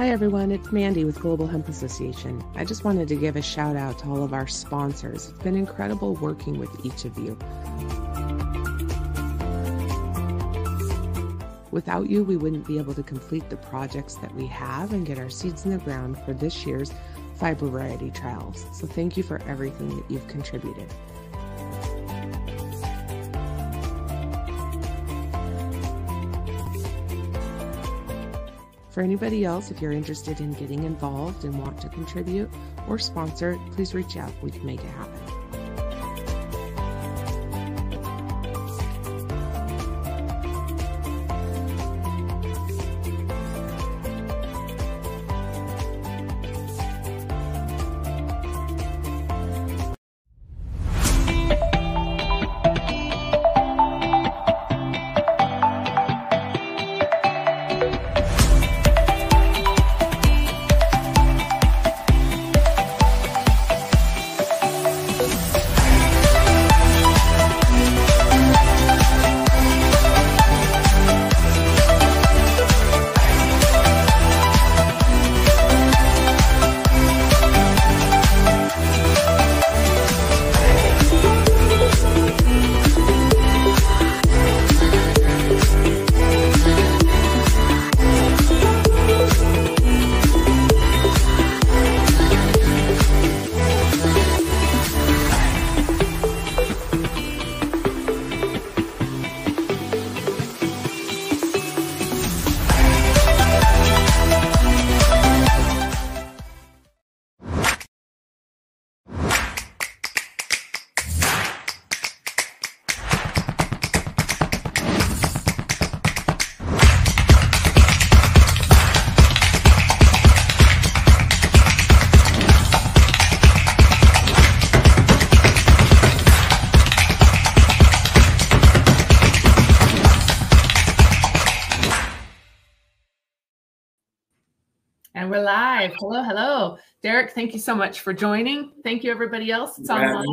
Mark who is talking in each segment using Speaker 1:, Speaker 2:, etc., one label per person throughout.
Speaker 1: Hi everyone, it's Mandy with Global Hemp Association. I just wanted to give a shout out to all of our sponsors. It's been incredible working with each of you. Without you, we wouldn't be able to complete the projects that we have and get our seeds in the ground for this year's fiber variety trials. So thank you for everything that you've contributed. For anybody else, if you're interested in getting involved and want to contribute or sponsor, please reach out. We can make it happen.
Speaker 2: Hello, hello. Derek, thank you so much for joining. Thank you, everybody else. It's online.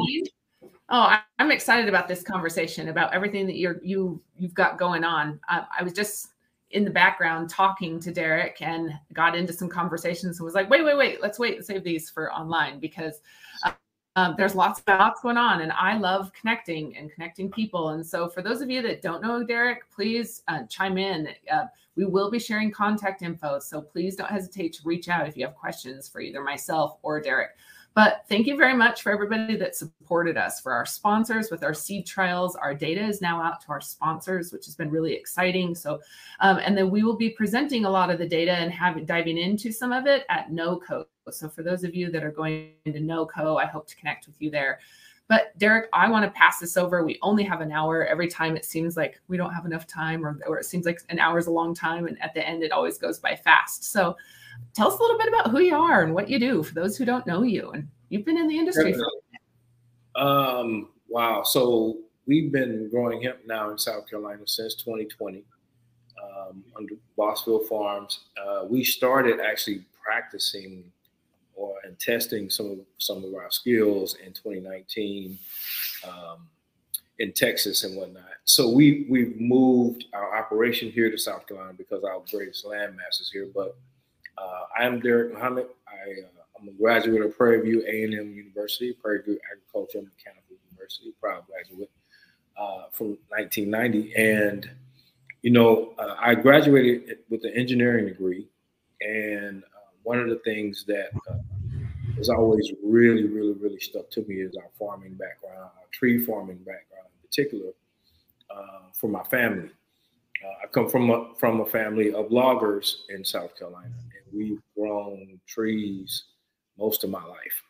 Speaker 2: Oh, I, am excited about this conversation about everything that you're you you've got going on. Uh, I was just in the background talking to Derek and got into some conversations and was like, wait, wait, wait, let's wait and save these for online because uh, um, there's lots of lots going on and I love connecting and connecting people. And so for those of you that don't know Derek, please uh, chime in. Uh, we will be sharing contact info. So please don't hesitate to reach out if you have questions for either myself or Derek. But thank you very much for everybody that supported us, for our sponsors with our seed trials. Our data is now out to our sponsors, which has been really exciting. So, um, and then we will be presenting a lot of the data and having diving into some of it at NOCO. So, for those of you that are going to NOCO, I hope to connect with you there. But Derek, I want to pass this over. We only have an hour. Every time it seems like we don't have enough time, or, or it seems like an hour is a long time. And at the end, it always goes by fast. So tell us a little bit about who you are and what you do for those who don't know you. And you've been in the industry for
Speaker 3: um, wow. So we've been growing hemp now in South Carolina since 2020 um, under Bossville Farms. Uh, we started actually practicing or and testing some of some of our skills in 2019 um, in Texas and whatnot. So we we've moved our operation here to South Carolina because our greatest landmass is here. But uh, I am Derek Muhammad. I uh, I'm a graduate of Prairie View A&M University, Prairie View Agricultural and Mechanical University, proud graduate uh, from 1990. And you know, uh, I graduated with an engineering degree, and one of the things that uh, has always really, really, really stuck to me is our farming background, our tree farming background in particular, uh, for my family. Uh, I come from a, from a family of loggers in South Carolina, and we've grown trees most of my life.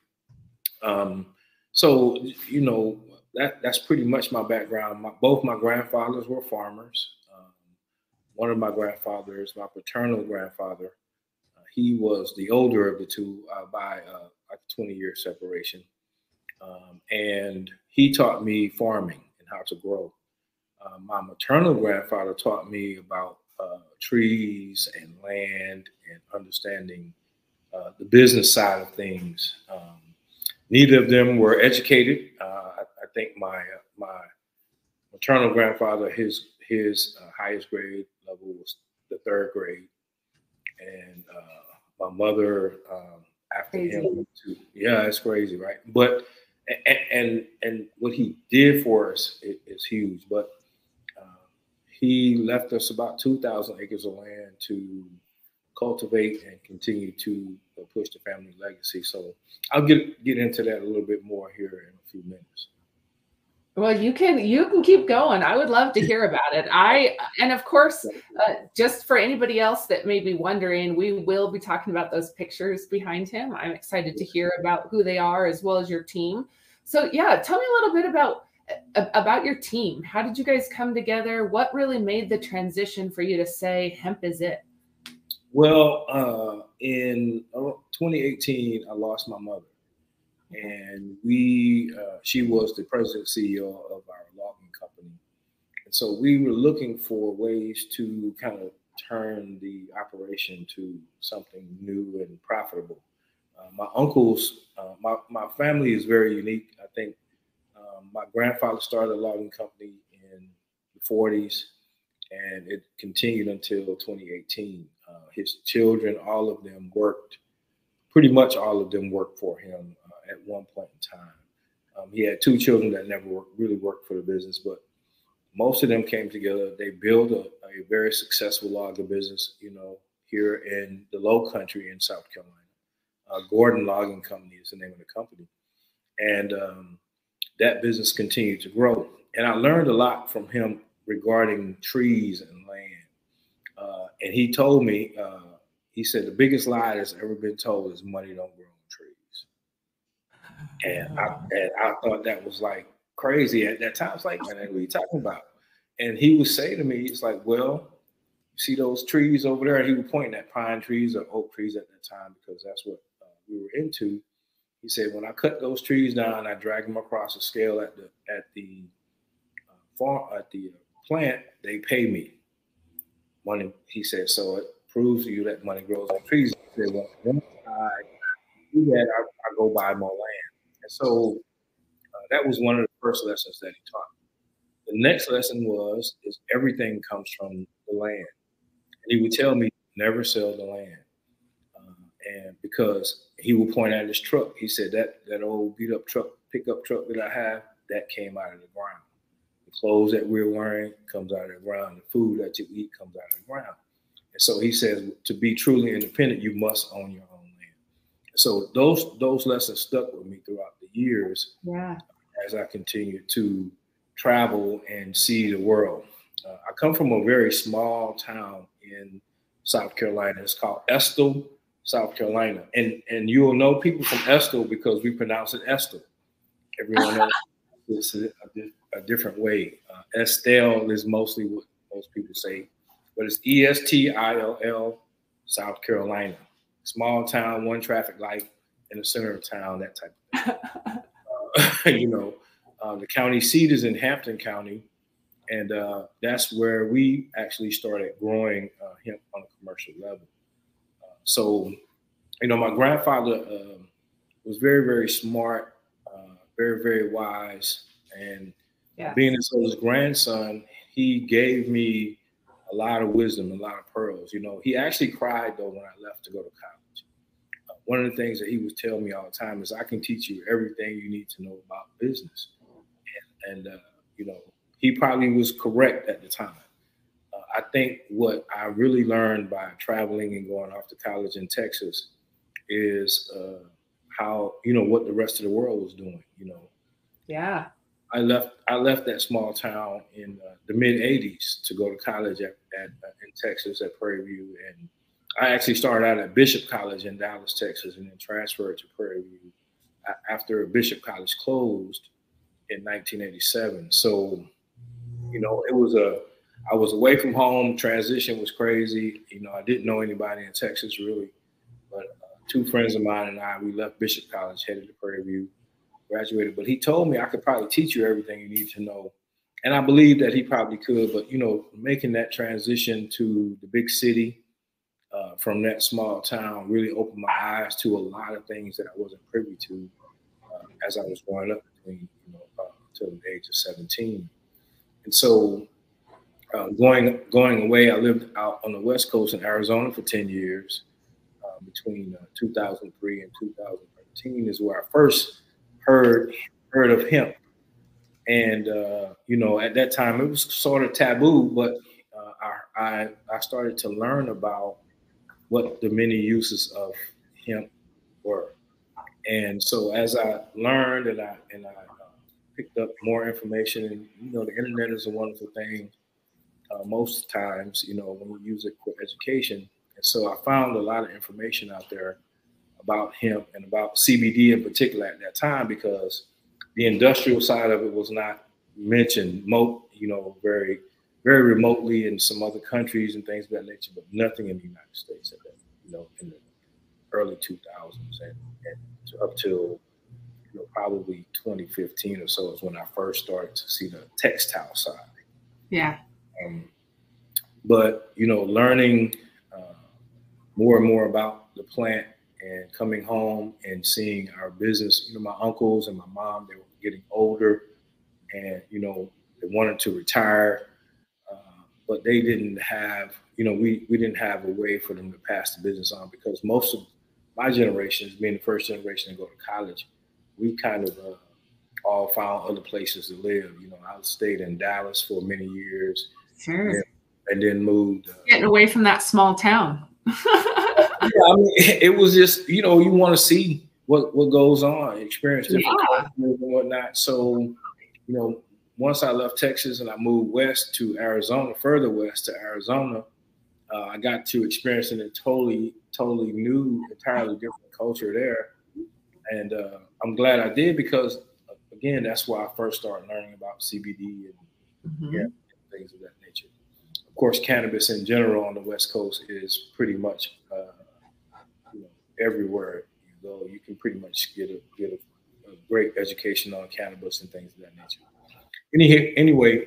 Speaker 3: Um, so, you know, that that's pretty much my background. My, both my grandfathers were farmers. Um, one of my grandfathers, my paternal grandfather, he was the older of the two uh, by uh, like a 20 year separation. Um, and he taught me farming and how to grow. Uh, my maternal grandfather taught me about uh, trees and land and understanding uh, the business side of things. Um, neither of them were educated. Uh, I, I, think my my maternal grandfather, his his highest grade level was the third grade, and my mother um, after crazy. him. Too. Yeah, it's crazy, right? But and and, and what he did for us is, is huge. But uh, he left us about two thousand acres of land to cultivate and continue to uh, push the family legacy. So I'll get get into that a little bit more here in a few minutes.
Speaker 2: Well, you can you can keep going. I would love to hear about it. I and of course, uh, just for anybody else that may be wondering, we will be talking about those pictures behind him. I'm excited to hear about who they are as well as your team. So yeah, tell me a little bit about about your team. How did you guys come together? What really made the transition for you to say hemp is it?
Speaker 3: Well, uh, in 2018, I lost my mother and we uh, she was the president CEO of our logging company, and so we were looking for ways to kind of turn the operation to something new and profitable. Uh, my uncles, uh, my my family is very unique. I think um, my grandfather started a logging company in the 40s, and it continued until 2018. Uh, his children, all of them worked pretty much all of them worked for him at one point in time. Um, he had two children that never worked, really worked for the business, but most of them came together. They built a, a very successful logging business, you know, here in the low country in South Carolina. Uh, Gordon Logging Company is the name of the company. And um, that business continued to grow. And I learned a lot from him regarding trees and land. Uh, and he told me, uh, he said, the biggest lie that's ever been told is money don't grow and I and I thought that was like crazy at that time. I was like, man, what are you talking about? And he would say to me, it's like, well, you see those trees over there? And he would point at pine trees or oak trees at that time because that's what uh, we were into. He said, when I cut those trees down, I drag them across the scale at the at the uh, farm at the plant. They pay me money. He said, so it proves to you that money grows on trees. He said, well, once I do that, I, I go buy more land. And so uh, that was one of the first lessons that he taught. The next lesson was is everything comes from the land. And he would tell me never sell the land. Uh, and because he would point at his truck, he said that that old beat up truck, pickup truck that I have, that came out of the ground. The clothes that we're wearing comes out of the ground. The food that you eat comes out of the ground. And so he says to be truly independent, you must own your own. So those those lessons stuck with me throughout the years
Speaker 2: yeah.
Speaker 3: as I continue to travel and see the world. Uh, I come from a very small town in South Carolina. It's called Estill, South Carolina. And and you will know people from Estill because we pronounce it Estill. Everyone else it's a, a, a, different way. Uh, Estelle is mostly what most people say, but it's E S T I L L, South Carolina. Small town, one traffic light in the center of town, that type of thing. uh, you know, uh, the county seat is in Hampton County, and uh, that's where we actually started growing uh, hemp on a commercial level. Uh, so, you know, my grandfather um, was very, very smart, uh, very, very wise, and yeah. being his oldest grandson, he gave me a lot of wisdom, a lot of pearls. You know, he actually cried though when I left to go to college one of the things that he was telling me all the time is I can teach you everything you need to know about business. And, and uh, you know, he probably was correct at the time. Uh, I think what I really learned by traveling and going off to college in Texas is uh, how, you know, what the rest of the world was doing, you know.
Speaker 2: Yeah.
Speaker 3: I left I left that small town in uh, the mid 80s to go to college at, at uh, in Texas at Prairie View and I actually started out at Bishop College in Dallas, Texas, and then transferred to Prairie View after Bishop College closed in 1987. So, you know, it was a I was away from home. Transition was crazy. You know, I didn't know anybody in Texas really, but uh, two friends of mine and I we left Bishop College, headed to Prairie View, graduated. But he told me I could probably teach you everything you need to know, and I believe that he probably could. But you know, making that transition to the big city uh, from that small town really opened my eyes to a lot of things that I wasn't privy to uh, as I was growing up between you know uh, until the age of 17. And so uh, going going away, I lived out on the West Coast in Arizona for 10 years. Uh, uh, between uh, 2003 and 2013 is where I first heard heard of hemp. And uh, you know, at that time it was sort of taboo, but uh, I I started to learn about what the many uses of hemp were. And so as I learned and I and I uh, picked up more information, and you know, the internet is a wonderful thing. Uh, most times, you know, when we use it for education, and so I found a lot of information out there about hemp and about CBD in particular at that time because the industrial side of it was not mentioned, mo- you know, very, very remotely in some other countries and things of that nature, but nothing in the United States at that, you know, in the early 2000s and, and up till you know, probably 2015 or so is when I first started to see the textile side.
Speaker 2: Yeah.
Speaker 3: Um, but you know, learning uh, more and more about the plant and coming home and seeing our business. You know, my uncles and my mom they were getting older, and you know they wanted to retire, but they didn't have. You know, we we didn't have a way for them to pass the business on because most of my generation, being the first generation to go to college, we kind of uh, all found other places to live. You know, I stayed in Dallas for many years.
Speaker 2: Sure.
Speaker 3: And, and then moved. Uh,
Speaker 2: Getting away from that small town.
Speaker 3: yeah, I mean, it was just you know you want to see what what goes on, experience different
Speaker 2: Yeah.
Speaker 3: and whatnot. So, you know, once I left Texas and I moved west to Arizona, further west to Arizona, uh, I got to experience a totally totally new, entirely different culture there, and uh, I'm glad I did because again, that's why I first started learning about CBD and
Speaker 2: Mhm.
Speaker 3: Yeah. things of that nature. Of course, cannabis in general on the West Coast is pretty much uh, you know, everywhere you go. You can pretty much get a get a, a great education on cannabis and things of that nature. Any, anyway,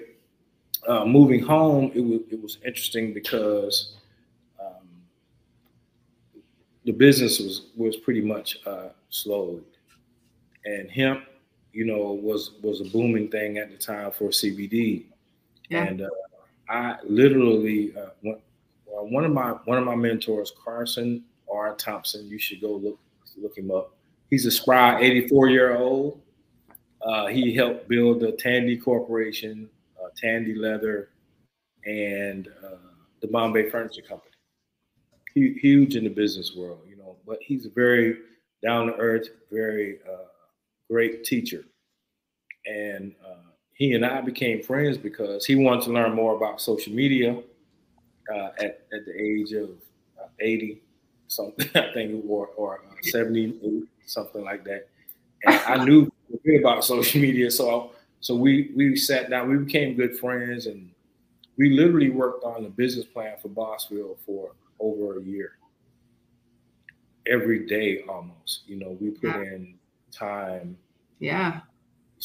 Speaker 3: uh, moving home, it was it was interesting because um, the business was was pretty much uh, slowed, and hemp, you know, was was a booming thing at the time for CBD.
Speaker 2: Yeah.
Speaker 3: And uh, I literally uh, went, well, one of my one of my mentors, Carson R. Thompson. You should go look look him up. He's a spry 84 year old. Uh, he helped build the Tandy Corporation, uh, Tandy Leather, and uh, the Bombay Furniture Company. Hu- huge in the business world, you know. But he's a very down to earth, very uh, great teacher, and uh, he and I became friends because he wanted to learn more about social media uh, at, at the age of uh, 80, something, I think, or, or uh, 78, something like that. And I knew about social media. So, so we, we sat down, we became good friends, and we literally worked on the business plan for Bossville for over a year. Every day almost, you know, we put in time
Speaker 2: Yeah.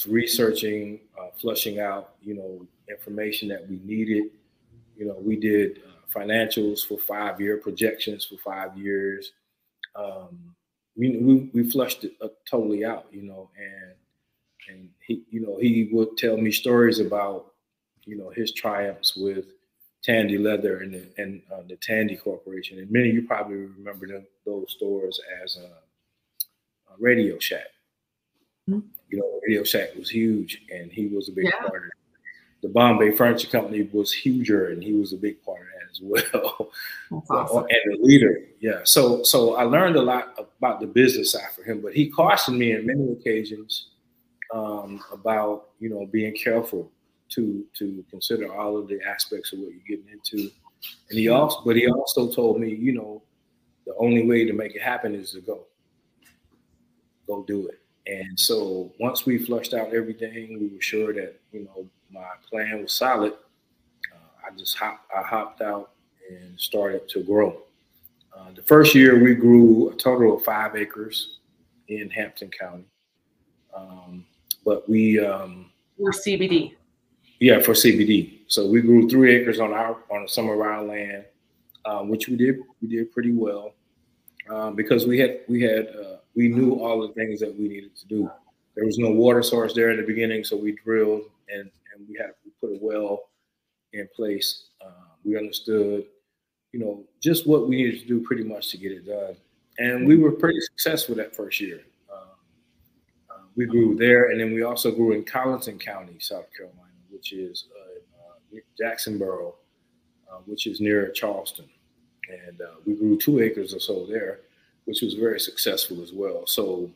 Speaker 3: researching, uh, flushing out, you know, information that we needed. You know, we did uh, financials for five year projections for five years. Um, we, we we flushed it uh, totally out, you know, and and he, you know, he would tell me stories about, you know, his triumphs with Tandy Leather and the, and uh, the Tandy Corporation, and many of you probably remember them, those stores as a, a Radio Shack you know, Radio Shack was huge, and he was a big
Speaker 2: Yeah.
Speaker 3: part of it. The Bombay Furniture Company was huger, and he was a big part of that as well.
Speaker 2: Awesome.
Speaker 3: and a leader, yeah. So, so I learned a lot about the business side for him, but he cautioned me in many occasions um, about you know being careful to to consider all of the aspects of what you're getting into. And he also, but he also told me, you know, the only way to make it happen is to go, go do it. And so once we flushed out everything, we were sure that you know my plan was solid. Uh, I just hopped, I hopped out and started to grow. Uh, the first year we grew a total of five acres in Hampton County, um, but we um,
Speaker 2: Or CBD.
Speaker 3: yeah for CBD. So we grew three acres on our on some of our land, uh, which we did we did pretty well um, because we had we had uh, we knew all the things that we needed to do. There was no water source there in the beginning, so we drilled and and we had we put a well in place. Uh, we understood, you know, just what we needed to do pretty much to get it done. and we were pretty successful that first year. Uh, uh, we grew there, and then we also grew in Colleton County, South Carolina, which is uh, uh Jacksonboro, uh, which is near Charleston, and uh, we grew two acres or so there, which was very successful as well. So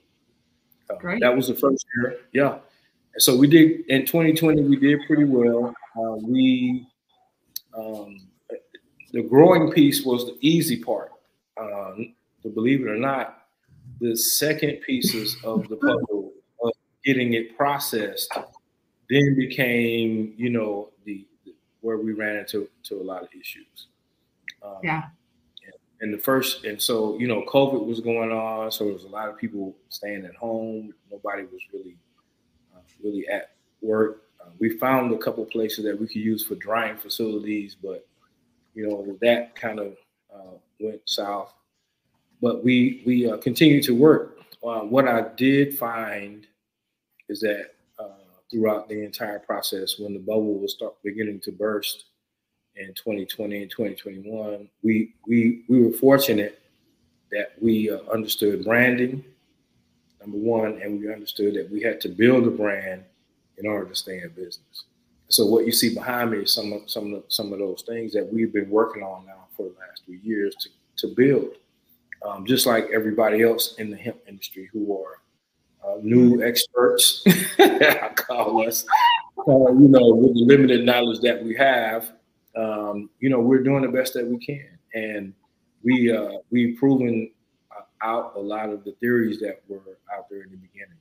Speaker 3: that was the first year, yeah. So we did in 2020. We did pretty well. we um, the growing piece was the easy part. Um, to believe it or not, the second pieces of the puzzle of getting it processed then became, you know, the, the where we ran into to a lot of issues.
Speaker 2: Um, yeah.
Speaker 3: And, the first, and so you know, COVID was going on, so there was a lot of people staying at home. Nobody was really, uh, really at work. Uh, we found a couple places that we could use for drying facilities, but you know that kind of uh, went south. But we we uh, continue to work. Uh, what I did find is that uh, throughout the entire process, when the bubble was start beginning to burst in 2020 and 2021, we we we were fortunate that we uh, understood branding number one, and we understood that we had to build a brand in order to stay in business. So what you see behind me is some of some of some of those things that we've been working on now for the last three years to to build. Um, just like everybody else in the hemp industry who are uh, new experts, I call us, uh, you know, with the limited knowledge that we have, um, you know, we're doing the best that we can, and we uh, we've proven out a lot of the theories that were out there in the beginning.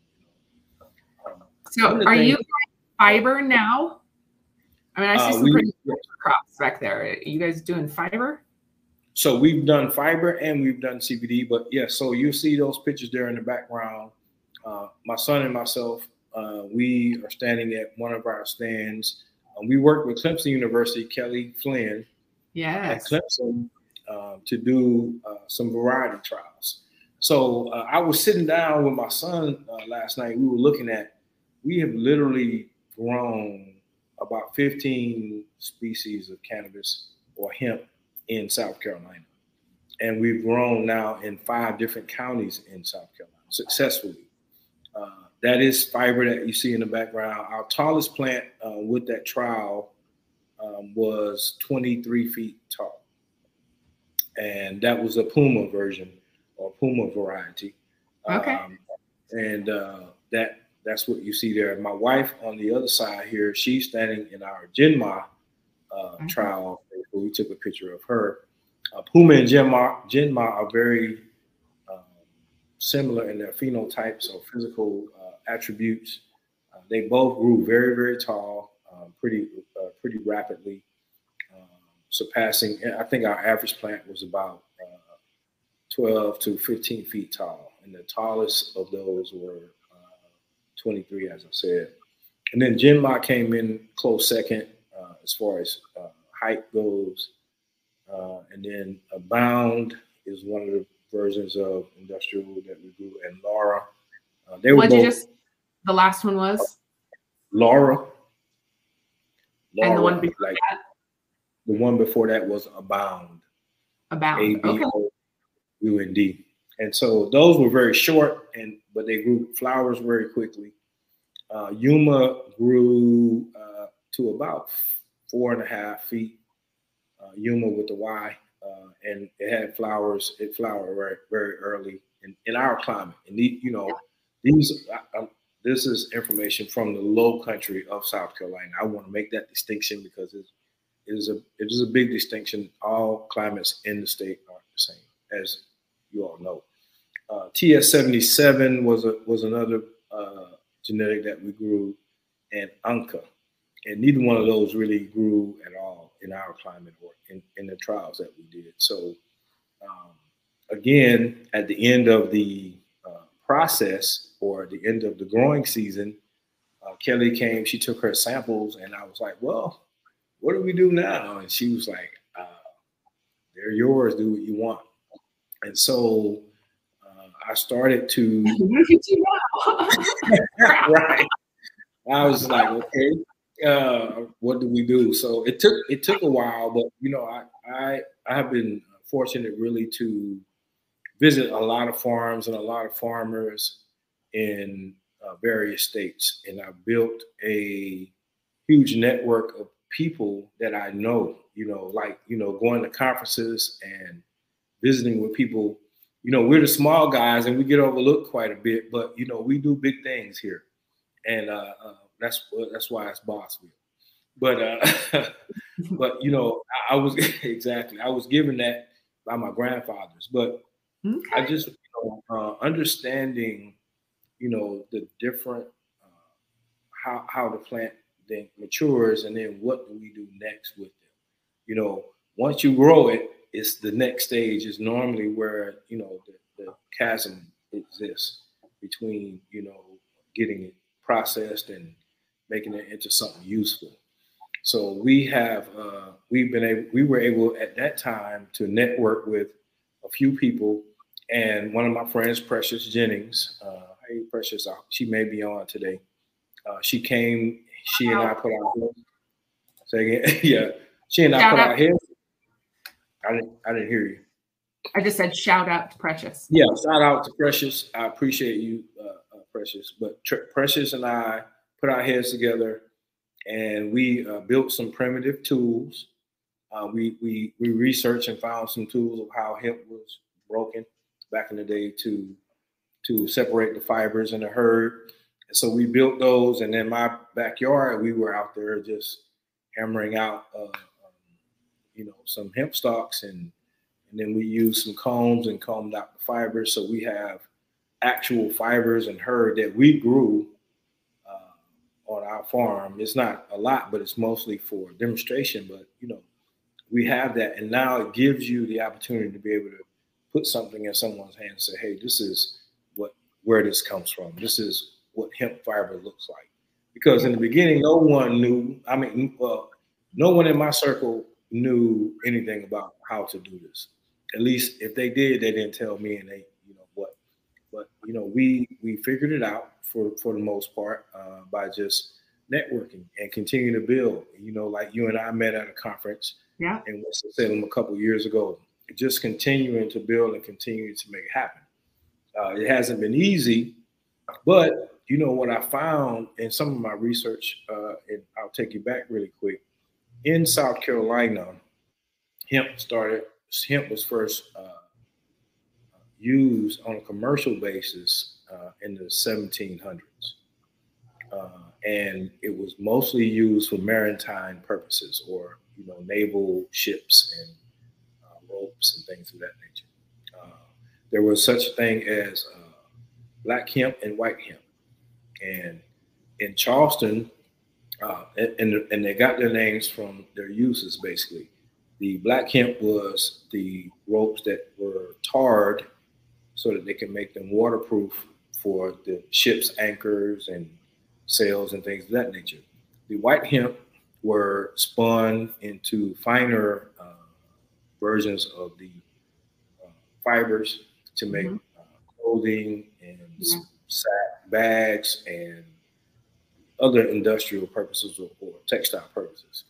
Speaker 2: Um, so, are you fiber now? I mean, I see uh, some we, pretty crops back there. Are you guys doing fiber?
Speaker 3: So we've done fiber and we've done CBD, but yeah. So you see those pictures there in the background. Uh, my son and myself, uh, we are standing at one of our stands. Um, we work with Clemson University, Kelly Flynn,
Speaker 2: yes.
Speaker 3: at Clemson, uh, to do uh, some variety trials. So uh, I was sitting down with my son uh, last night. We were looking at. We have literally grown about 15 species of cannabis or hemp in South Carolina. And we've grown now in five different counties in South Carolina successfully. Uh, that is fiber that you see in the background. Our tallest plant uh, with that trial um, was 23 feet tall. And that was a Puma version Puma variety.
Speaker 2: Okay. Um,
Speaker 3: and uh, that that's what you see there. My wife on the other side here, she's standing in our Genma uh, mm-hmm. trial. We took a picture of her. Uh, Puma and Genma, Genma are very um, similar in their phenotypes or physical uh, attributes. Uh, they both grew very, very tall, um, pretty, uh, pretty rapidly, um, surpassing. I think our average plant was about uh, 12 to 15 feet tall, and the tallest of those were 23, as I said. And then Genma came in close second uh, as far as uh, height goes. Uh, and then Abound is one of the versions of industrial that we grew, and Laura.
Speaker 2: Uh, they were what both, you just? The last one was
Speaker 3: Laura.
Speaker 2: Laura and the one before like, that.
Speaker 3: The one before that was Abound.
Speaker 2: Abound. B O
Speaker 3: U N D. And so those were very short, and but they grew flowers very quickly. Uh, Yuma grew uh, to about four and a half feet. Uh, Yuma with the Y, uh, and it had flowers. It flowered very, very early in, in our climate. And the, you know, these this is information from the Low Country of South Carolina. I want to make that distinction because it is a it is a big distinction. All climates in the state aren't the same, as you all know. Uh, TS77 was a was another uh, genetic that we grew, and Anka, and neither one of those really grew at all in our climate or in, in the trials that we did. So, um, again, at the end of the uh, process or the end of the growing season, uh, Kelly came. She took her samples, and I was like, "Well, what do we do now?" And she was like, uh, "They're yours. Do what you want." And so I started to. right. I was like, okay, uh, what do we do? So it took it took a while, but you know, I I I have been fortunate really to visit a lot of farms and a lot of farmers in uh, various states, and I built a huge network of people that I know. You know, like you know, going to conferences and visiting with people. You know, we're the small guys and we get overlooked quite a bit, but you know, we do big things here, and uh, uh, that's that's why it's Bossville. But uh, but you know, I, I was exactly I was given that by my grandfathers, but okay. I just you know, uh, understanding, you know, the different uh, how how the plant then matures, and then what do we do next with them? You know, once you grow it, it's the next stage is normally where you know the, the chasm exists between you know getting it processed and making it into something useful. So we have uh, we've been able we were able at that time to network with a few people, and one of my friends, Precious Jennings, uh, hey Precious, uh, she may be on today. Uh, she came, she and I put our say again, yeah, she and I put out heads I didn't. I didn't hear you.
Speaker 2: I just said shout out to Precious.
Speaker 3: Yeah, shout out to Precious. I appreciate you, uh, uh, Precious. But Tr- Precious and I put our heads together, and we uh, built some primitive tools. Uh, we we we researched and found some tools of how hemp was broken back in the day to to separate the fibers in the hurd. And so we built those, and in my backyard, we were out there just hammering out uh, you know, some hemp stalks and and then we use some combs and combed out the fibers. So we have actual fibers and hurd that we grew uh, on our farm. It's not a lot, but it's mostly for demonstration. But you know, we have that, and now it gives you the opportunity to be able to put something in someone's hand and say, "Hey, this is what where this comes from. This is what hemp fiber looks like." Because in the beginning, no one knew. I mean, well, no one in my circle knew anything about how to do this. At least if they did, they didn't tell me and they, you know, what. But you know, we we figured it out for for the most part uh, by just networking and continuing to build. You know, like you and I met at a conference
Speaker 2: yeah.
Speaker 3: in Winston Salem a couple years ago. Just continuing to build and continuing to make it happen. Uh, it hasn't been easy, but you know what I found in some of my research, uh, and I'll take you back really quick in South Carolina, hemp started. Hemp was first uh, used on a commercial basis uh, in the 1700s, uh, and it was mostly used for maritime purposes, or you know, naval ships and uh, ropes and things of that nature. Uh, there was such a thing as uh, black hemp and white hemp, and in Charleston, uh, and, and they got their names from their uses basically. The black hemp was the ropes that were tarred so that they can make them waterproof for the ship's anchors and sails and things of that nature. The white hemp were spun into finer uh, versions of the uh, fibers to make mm-hmm. uh, clothing and yeah. sack bags and other industrial purposes or, or textile purposes.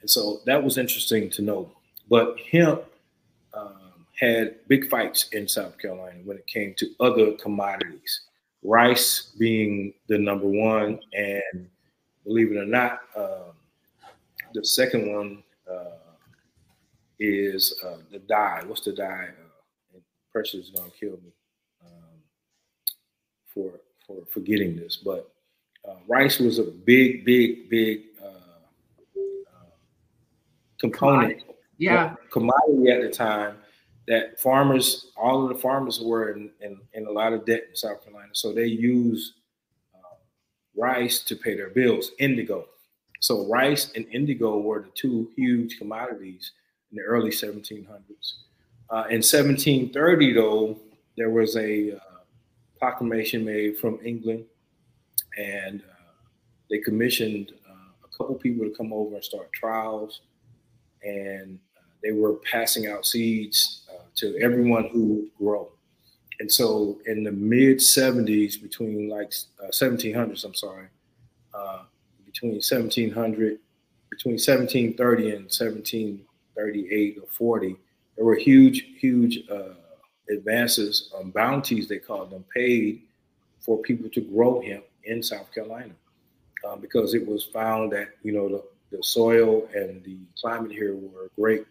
Speaker 3: And so that was interesting to know. But hemp um, had big fights in South Carolina when it came to other commodities, rice being the number one, and believe it or not, um, the second one uh, is uh, the dye. What's the dye? Uh, Precious is gonna kill me um, for for forgetting this, but uh, rice was a big, big, big uh, uh, component,
Speaker 2: yeah,
Speaker 3: commodity at the time that farmers, all of the farmers were in, in, in a lot of debt in South Carolina. So they used uh, rice to pay their bills, indigo. So rice and indigo were the two huge commodities in the early 1700s. Uh, in 1730, though, there was a uh, proclamation made from England and uh, they commissioned uh, a couple people to come over and start trials, and uh, they were passing out seeds uh, to everyone who would grow. And so, in the mid 70s, between like 1700s, uh, I'm sorry, between 1700, between 1730 and 1738 or 40, there were huge, huge advances, on bounties they called them, paid for people to grow hemp in South Carolina um, because it was found that you know the, the soil and the climate here were great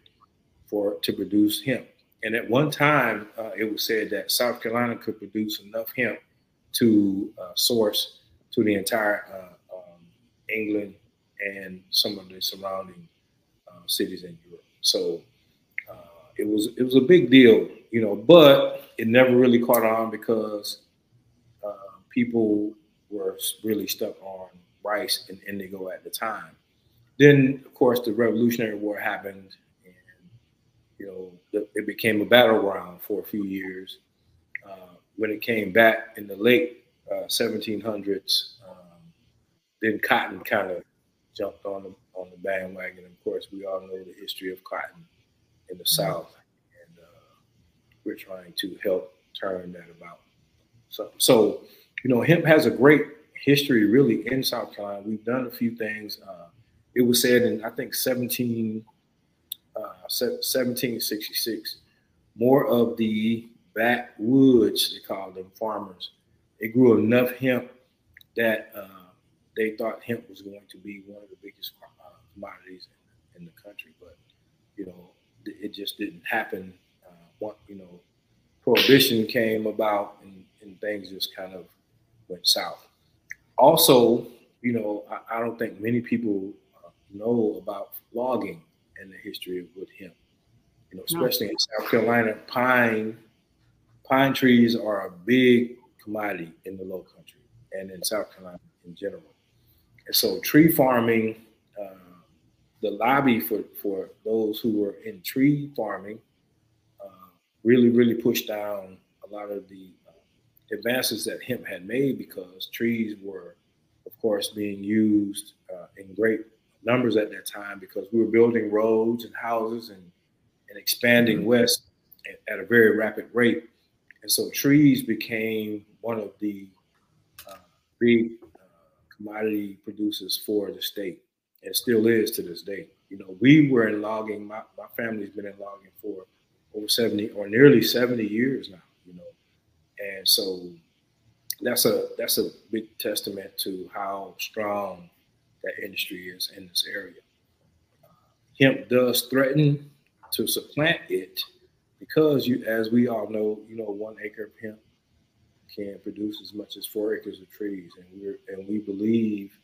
Speaker 3: for to produce hemp. And at one time, uh, it was said that South Carolina could produce enough hemp to uh, source to the entire uh, um, England and some of the surrounding uh, cities in Europe. So uh, it was it was a big deal, you know, but it never really caught on because uh, people were really stuck on rice and indigo at the time. Then, of course, the Revolutionary War happened, and you know it became a battleground for a few years. Uh, when it came back in the late uh, 1700s, um, then cotton kind of jumped on the on the bandwagon. Of course, we all know the history of cotton in the mm-hmm. South, and uh, we're trying to help turn that about. So, so you know, hemp has a great history really in South Carolina. We've done a few things. Uh, it was said in I think 17, uh, 1766, more of the backwoods they called them farmers. They grew enough hemp that uh, they thought hemp was going to be one of the biggest uh, commodities in, in, the country, but you know it just didn't happen. Uh, what you know, prohibition came about and, and things just kind of went south also, you know, I, I don't think many people uh, know about logging and the history with hemp. You know, especially no. in South Carolina, pine pine trees are a big commodity in the Low Country and in South Carolina in general. And so, tree farming, uh, the lobby for for those who were in tree farming, uh, really really pushed down a lot of the advances that hemp had made because trees were, of course, being used uh, in great numbers at that time because we were building roads and houses and, and expanding mm-hmm. west at, at, a very rapid rate. And so trees became one of the uh, big uh, commodity producers for the state and still is to this day. You know, we were in logging, my, my family's been in logging for over 70 or nearly 70 years now and so that's a that's a big testament to how strong that industry is in this area. Hemp does threaten to supplant it because you, as we all know, you know, one acre of hemp can produce as much as four acres of trees, and we and we believe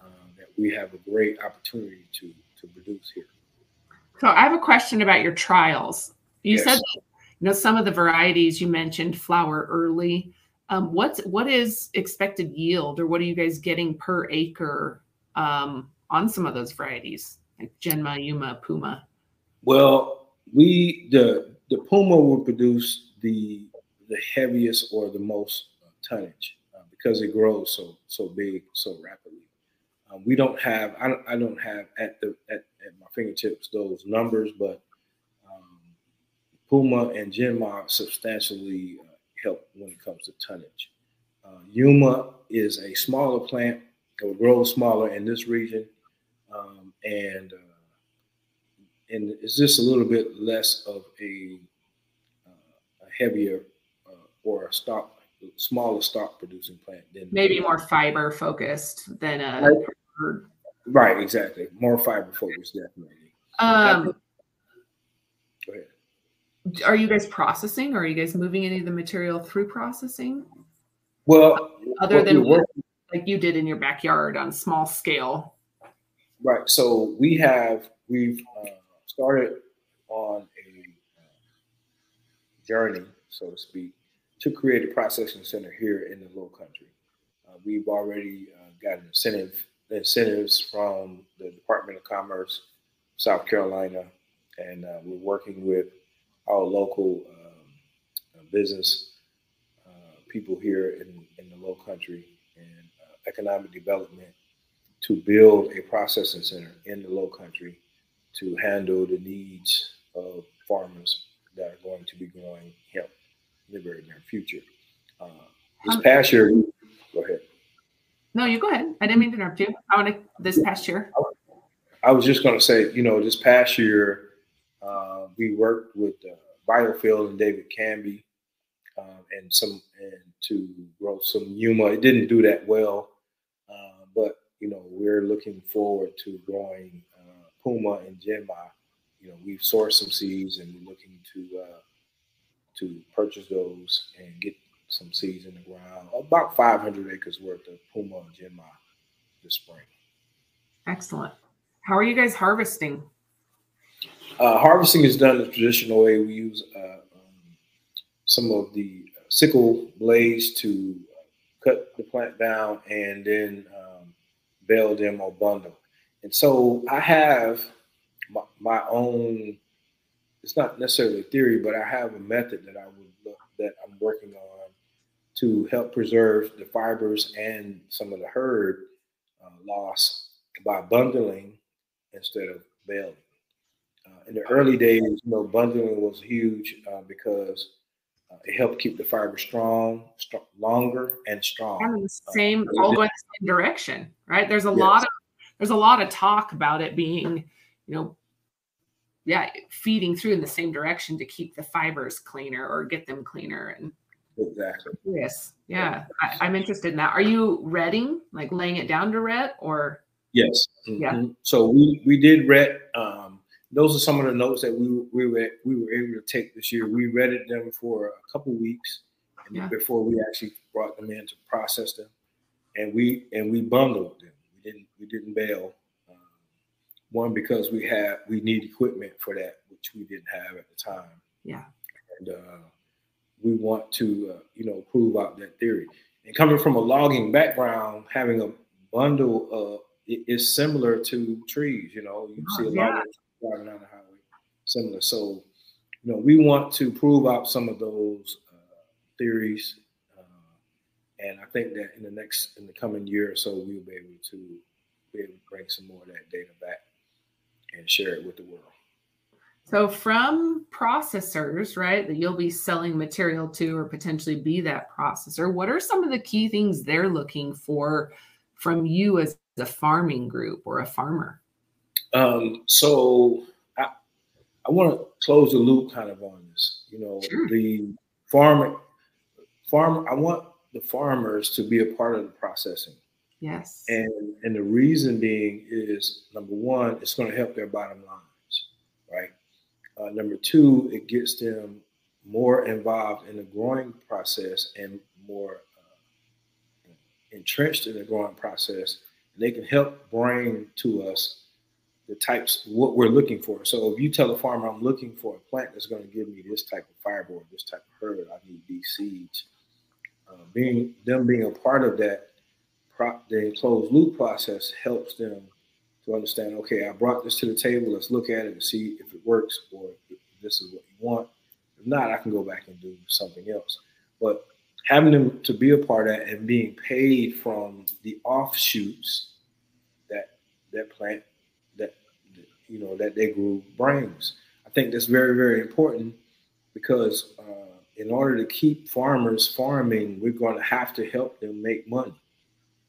Speaker 3: um, that we have a great opportunity to to produce here.
Speaker 2: So I have a question about your trials. You yes. said you know some of the varieties you mentioned flower early um, what's what is expected yield or what are you guys getting per acre um, on some of those varieties like genma yuma puma?
Speaker 3: Well we the the puma will produce the the heaviest or the most tonnage uh, because it grows so so big so rapidly. Um, we don't have I don't, I don't have at the at, at my fingertips those numbers but Puma and Genma substantially uh, help when it comes to tonnage. Uh, Yuma is a smaller plant. It will grow smaller in this region, um, and uh, and it's just a little bit less of a, uh, a heavier uh, or a stock, smaller stock producing plant than
Speaker 2: maybe more fiber focused than a
Speaker 3: right, right exactly more fiber focused definitely.
Speaker 2: Um, are you guys processing? Or are you guys moving any of the material through processing?
Speaker 3: Well
Speaker 2: other than what, like you did in your backyard on small scale.
Speaker 3: Right so we have we've uh, started on a uh, journey so to speak to create a processing center here in the low country. Uh, we've already uh, got incentive incentives from the department of commerce south carolina and uh, we're working with our local um, uh, business uh, people here in, in the low country and uh, economic development to build a processing center in the low country to handle the needs of farmers that are going to be growing hemp in the very near future. Uh, this past year, go ahead.
Speaker 2: No, you go ahead. I didn't mean to interrupt you. I want to this past year.
Speaker 3: I was just going to say, you know, this past year, we worked with the biofield and David Canby, um, and some and to grow some Yuma. It didn't do that well, uh, but you know we're looking forward to growing uh, Puma and Genma. You know we've sourced some seeds and we're looking to uh, to purchase those and get some seeds in the ground. About 500 acres worth of Puma and Genma this spring.
Speaker 2: Excellent. How are you guys harvesting?
Speaker 3: Uh, harvesting is done the traditional way. We use uh, um, some of the sickle blades to cut the plant down and then um, bale them or bundle. And so I have my, my, own. It's not necessarily a theory, but I have a method that I would look, that I'm working on to help preserve the fibers and some of the hurd uh, loss by bundling instead of baling. In the early days, you know, bundling was huge uh, because uh, it helped keep the fiber strong, strong longer, and strong.
Speaker 2: And the uh, same, all going the same direction, right? There's a yes. lot of there's a lot of talk about it being, you know, yeah, feeding through in the same direction to keep the fibers cleaner or get them cleaner. And
Speaker 3: exactly,
Speaker 2: yes, yeah, I, am interested in that. Are you retting, like laying it down to ret, or
Speaker 3: yes, mm-hmm. yeah? So we we did ret. Um, those are some of the notes that we we were we were able to take this year. We ret them for a couple weeks, and yeah. before we actually brought them in to process them, and we and we bundled them. We didn't we didn't bale. Um, one because we had we need equipment for that, which we didn't have at the time.
Speaker 2: Yeah,
Speaker 3: and uh, we want to uh, you know prove out that theory. And coming from a logging background, having a bundle uh, is similar to trees. You know, you see a yeah. lot of driving down the highway, similar. So, you know, we want to prove out some of those uh, theories, uh, and I think that in the next, in the coming year or so, we'll be able to be able to bring some more of that data back and share it with the world.
Speaker 2: So, from processors, right, that you'll be selling material to or potentially be that processor, what are some of the key things they're looking for from you as a farming group or a farmer?
Speaker 3: Um, so I, I want to close the loop kind of on this. You know, sure. the farmer, farmer. I want the farmers to be a part of the processing.
Speaker 2: Yes.
Speaker 3: And and the reason being is number one, it's going to help their bottom lines, right? Uh, number two, it gets them more involved in the growing process and more uh, entrenched in the growing process. And they can help bring to us the types what we're looking for. So if you tell a farmer I'm looking for a plant that's going to give me this type of fiber, this type of hurd, I need these seeds. Uh, being them being a part of that, pro, the closed loop process helps them to understand. Okay, I brought this to the table. Let's look at it and see if it works or if this is what you want. If not, I can go back and do something else. But having them to be a part of that and being paid from the offshoots that that plant you know that they grew brings. I think that's very very important because uh, in order to keep farmers farming, we're going to have to help them make money.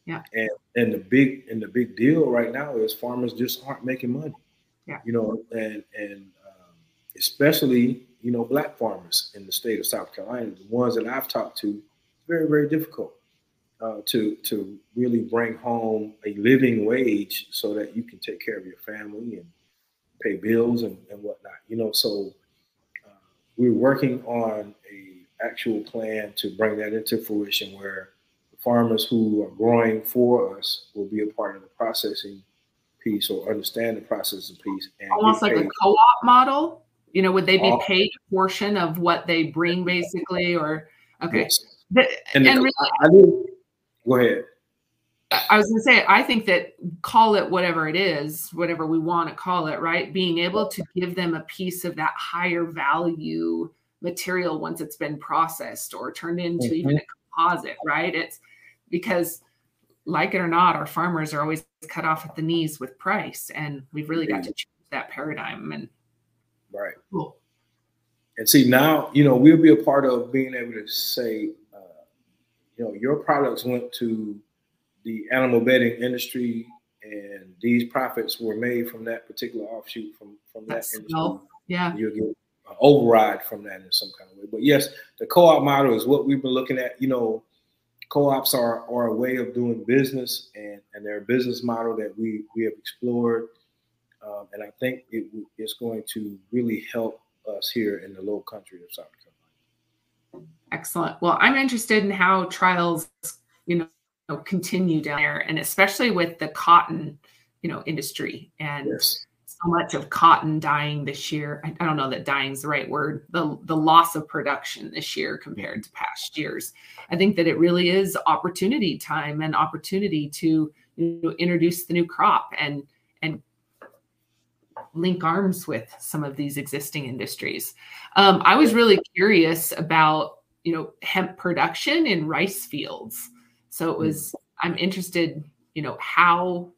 Speaker 2: Yeah.
Speaker 3: And and the big and the big deal right now is farmers just aren't making money.
Speaker 2: Yeah.
Speaker 3: You know, and and um, especially you know black farmers in the state of South Carolina, the ones that I've talked to, very very difficult uh, to to really bring home a living wage so that you can take care of your family and pay bills and, and whatnot. You know, so uh, we're working on a actual plan to bring that into fruition where the farmers who are growing for us will be a part of the processing piece or understand the processing piece.
Speaker 2: And Almost like a co-op model. You know, would they be paid a portion of what they bring basically or okay. Yes. The,
Speaker 3: and, and really, I, I did, go ahead.
Speaker 2: I was going to say, I think that call it whatever it is, whatever we want to call it, right? Being able to give them a piece of that higher value material once it's been processed or turned into mm-hmm. even a composite, right? It's because, like it or not, our farmers are always cut off at the knees with price, and we've really got to change that paradigm. And
Speaker 3: right, cool. And see now, you know, we'll be a part of being able to say, uh, you know, your products went to the animal bedding industry and these profits were made from that particular offshoot from from that That's industry.
Speaker 2: yeah,
Speaker 3: you'll get an override from that in some kind of way. But yes, the co-op model is what we've been looking at. You know, co-ops are, are a way of doing business and, and they're a business model that we, we have explored. Um, and I think it, it's going to really help us here in the low country of South Carolina.
Speaker 2: Excellent. Well, I'm interested in how trials, you know, continue down there and especially with the cotton, you know, industry and yes so much of cotton dying this year. I, I, don't know that dying is the right word. The the loss of production this year compared to past years. I think that it really is opportunity time and opportunity to you know, introduce the new crop and and link arms with some of these existing industries. Um, I was really curious about you know hemp production in rice fields. So it was. I'm interested, you know, how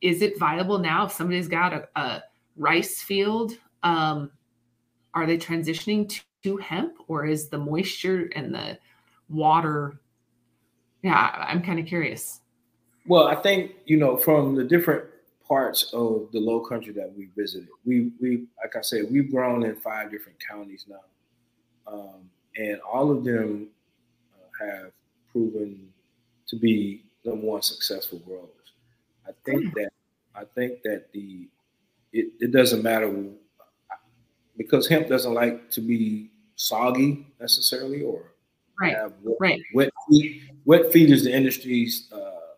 Speaker 2: is it viable now if somebody's got a, a rice field um, are they transitioning to, to hemp or is the moisture and the water yeah i'm kind of curious
Speaker 3: well i think you know from the different parts of the low country that we visited we we like i said we've grown in five different counties now um, and all of them uh, have proven to be number one successful growers I think that I think that the it, it doesn't matter because hemp doesn't like to be soggy necessarily or
Speaker 2: right
Speaker 3: wet,
Speaker 2: right
Speaker 3: wet feet. Wet feet is the industry's uh,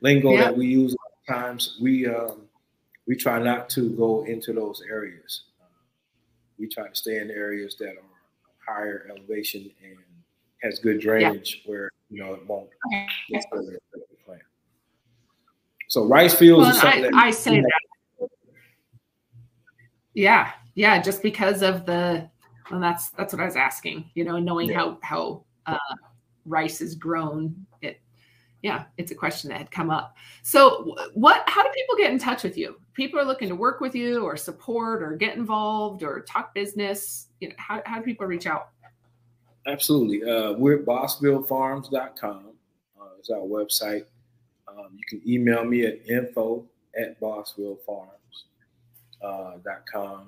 Speaker 3: lingo that we use times. We um, we try not to go into those areas. Uh, we try to stay in areas that are higher elevation and has good drainage yeah. where you know it won't okay. So rice fields well,
Speaker 2: I, I, say that. Yeah, yeah, just because of the well, that's that's what I was asking. You know, knowing yeah. how how uh, rice is grown, it yeah, it's a question that had come up. So, what? How do people get in touch with you? People are looking to work with you, or support, or get involved, or talk business. You know, how how do people reach out?
Speaker 3: Absolutely, uh, we're at bossvillefarms.com. Uh, it's our website. Um, you can email me at info at bossvillefarms.com. Uh,
Speaker 2: like um,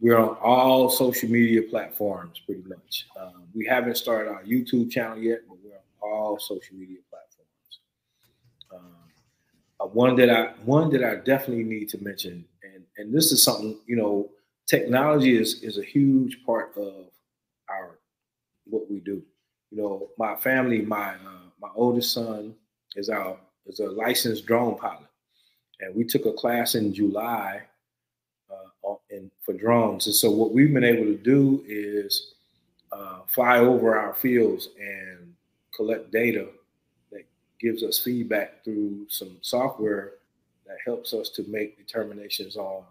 Speaker 3: we're on all social media platforms pretty much. Um, we haven't started our YouTube channel yet, but we're on all social media platforms. Um, uh, one that I one that I definitely need to mention, and and this is something you know, technology is is a huge part of what we do. You know, my family, my uh, my oldest son is our is a licensed drone pilot, and we took a class in July uh, in, for drones. And so what we've been able to do is uh, fly over our fields and collect data that gives us feedback through some software that helps us to make determinations on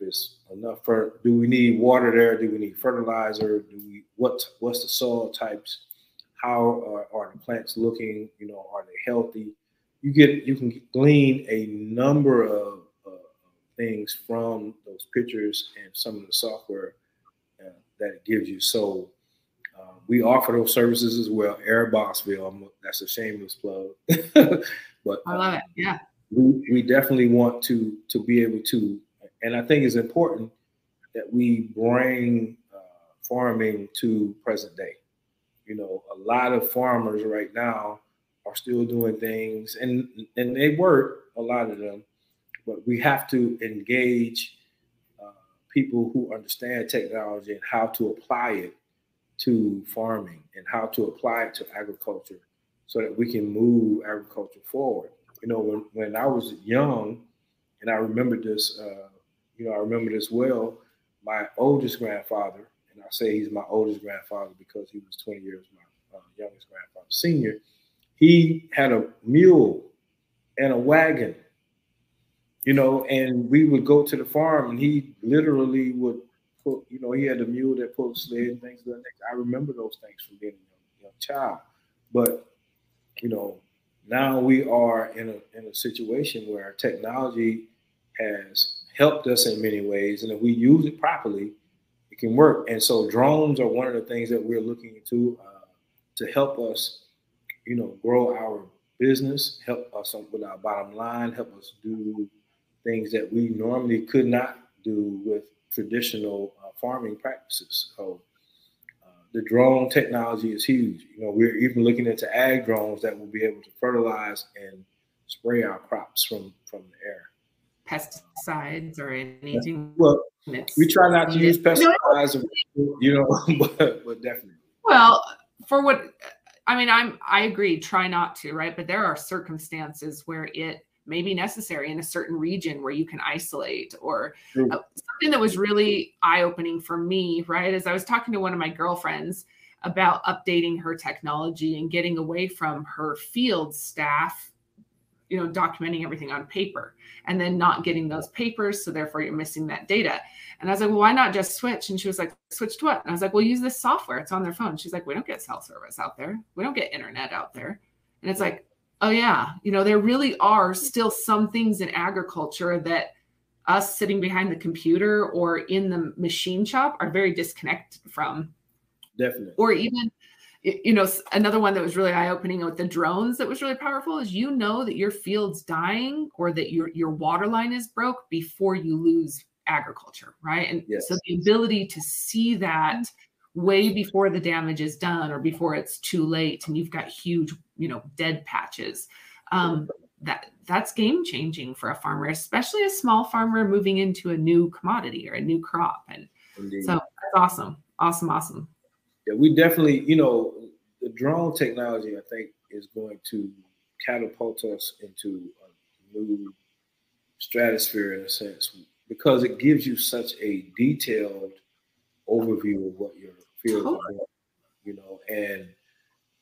Speaker 3: it's enough for do we need water there do we need fertilizer do we what what's the soil types how are, are the plants looking? You know, are they healthy? You get you can glean a number of uh, things from those pictures and some of the software uh, that it gives you. So uh, we offer those services as well. Air Bossville, that's a shameless plug, but
Speaker 2: I love it. Yeah,
Speaker 3: we, we definitely want to to be able to, and I think it's important that we bring uh, farming to present day you know, a lot of farmers right now are still doing things and and they work, a lot of them, but we have to engage uh, people who understand technology and how to apply it to farming and how to apply it to agriculture so that we can move agriculture forward. You know, when, when I was young, and I remember this, uh, you know, I remember this well, my oldest grandfather, and I say he's my oldest grandfather because he was 20 years my uh, youngest grandfather, senior. He had a mule and a wagon, you know, and we would go to the farm and he literally would put, you know, he had a mule that pulled sled and things like that. I remember those things from being a young child. But, you know, now we are in a in a situation where technology has helped us in many ways, and if we use it properly, it can work. And so drones are one of the things that we're looking into uh, to help us, you know, grow our business, help us with our bottom line, help us do things that we normally could not do with traditional uh, farming practices. So uh, the drone technology is huge. You know, we're even looking into ag drones that will be able to fertilize and spray our crops from from the air.
Speaker 2: Pesticides or anything.
Speaker 3: Well, we try not to use pesticides, you know, but, but definitely.
Speaker 2: Well, for what I mean, I'm I agree. Try not to, right? But there are circumstances where it may be necessary in a certain region where you can isolate or uh, something that was really eye-opening for me right as i was talking to one of my girlfriends about updating her technology and getting away from her field staff you know documenting everything on paper and then not getting those papers so therefore you're missing that data. And i was like well why not just switch? And she was like switch to what? And i was like well use this software. It's on their phone. She's like we don't get cell service out there. We don't get internet out there. And it's like oh yeah. You know there really are still some things in agriculture that us sitting behind the computer or in the machine shop are very disconnected from
Speaker 3: definitely.
Speaker 2: or even you know another one that was really eye-opening with the drones that was really powerful is you know that your field's dying or that your your water line is broke before you lose agriculture right and yes. so the ability to see that way before the damage is done or before it's too late and you've got huge you know dead patches um, that that's game changing for a farmer especially a small farmer moving into a new commodity or a new crop and Indeed. so that's awesome awesome awesome
Speaker 3: yeah, we definitely, you know, the drone technology, I think, is going to catapult us into a new stratosphere in a sense because it gives you such a detailed overview of what your field is doing, you know, and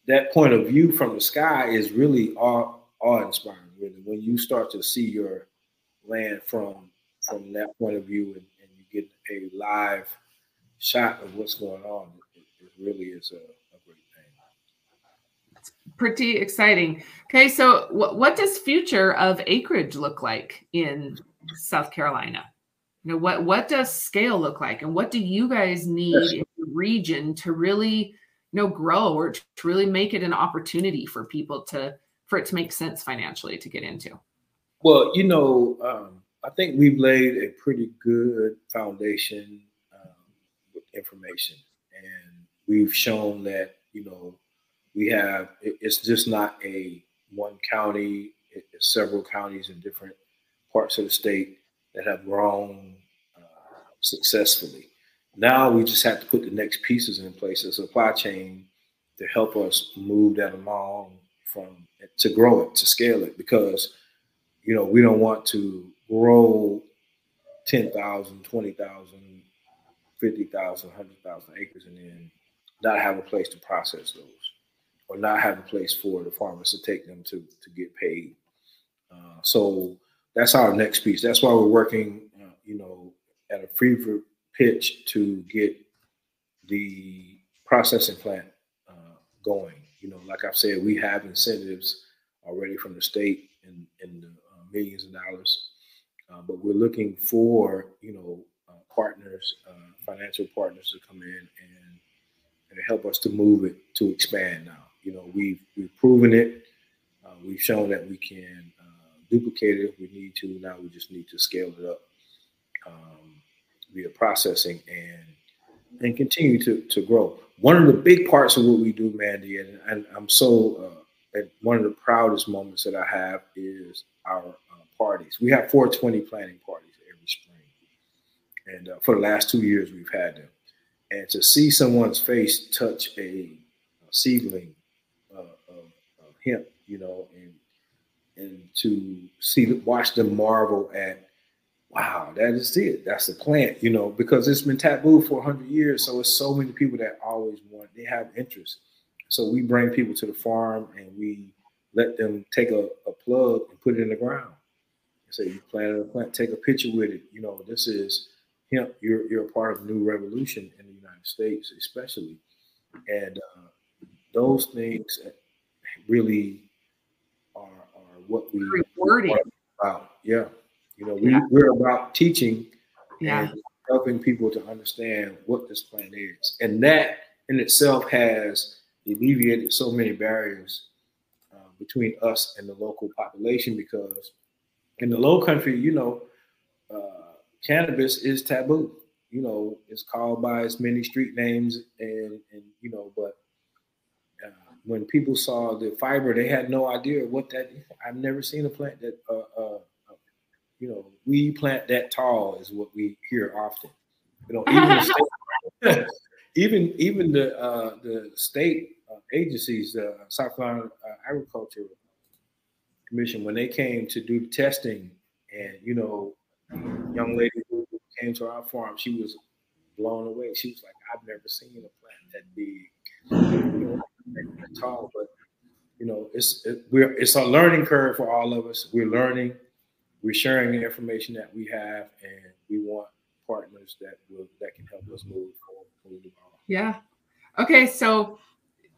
Speaker 3: that point of view from the sky is really awe, awe inspiring. Really, when you start to see your land from from that point of view and, and you get a live shot of what's going on, really is a, a great thing.
Speaker 2: It's pretty exciting. Okay, so what, what does future of acreage look like in South Carolina? You know, what what does scale look like, and what do you guys need yes. in the region to really you know grow or to really make it an opportunity for people to for it to make sense financially to get into?
Speaker 3: Well, you know, um, I think we've laid a pretty good foundation um, with information, and we've shown that you know we have it's just not a one county it's several counties in different parts of the state that have grown uh, successfully. Now we just have to put the next pieces in place a supply chain to help us move that along from to grow it to scale it because you know we don't want to grow 10,000 20,000 50,000 100,000 acres and then not have a place to process those or not have a place for the farmers to take them to, to get paid. Uh, so that's our next piece. That's why we're working, uh, you know, at a fever pitch to get the processing plant uh, going. You know, like I've said, we have incentives already from the state in, in the uh, millions of dollars, uh, but we're looking for, you know, uh, partners, financial partners to come in and and help us to move it to expand now. You know, we've we've proven it. Uh, we've shown that we can uh, duplicate it if we need to. Now we just need to scale it up um, via processing and and continue to to grow. One of the big parts of what we do, Mandy, and, and I'm so uh, one of the proudest moments that I have is our uh, parties. We have 420 planning parties every spring, and uh, for the last two years we've had them and to see someone's face touch a, a seedling uh, of, of, hemp, you know, and and to see watch them marvel at, wow, that is it. That's the plant, you know, because it's been taboo for hundred years. So it's so many people that always want, they have interest. So we bring people to the farm and we let them take a, a plug and put it in the ground. say you planted a plant, take a picture with it. You know, this is hemp. You're you're a part of a new revolution in the States, especially, and uh, those things really are, are what we
Speaker 2: rewarding
Speaker 3: about. Yeah, you know, we, yeah. we're about teaching yeah. and helping people to understand what this plant is, and that in itself has alleviated so many barriers uh, between us and the local population because in the low country, you know, uh, cannabis is taboo. You know, it's called by its many street names, and and you know, but uh, when people saw the fiber, they had no idea what that. I've never seen a plant that, uh, uh, uh you know, we plant that tall is what we hear often. You know, even the state, even even the uh, the state uh, agencies, the South Carolina uh, Agriculture Commission, when they came to do testing, and you know, young lady came to our farm, she was blown away. She was like, "I've never seen a plant that big, you know, that tall." But you know, it's it, we're it's a learning curve for all of us. We're learning, we're sharing the information that we have, and we want partners that will that can help us move forward.
Speaker 2: Yeah. Okay. So,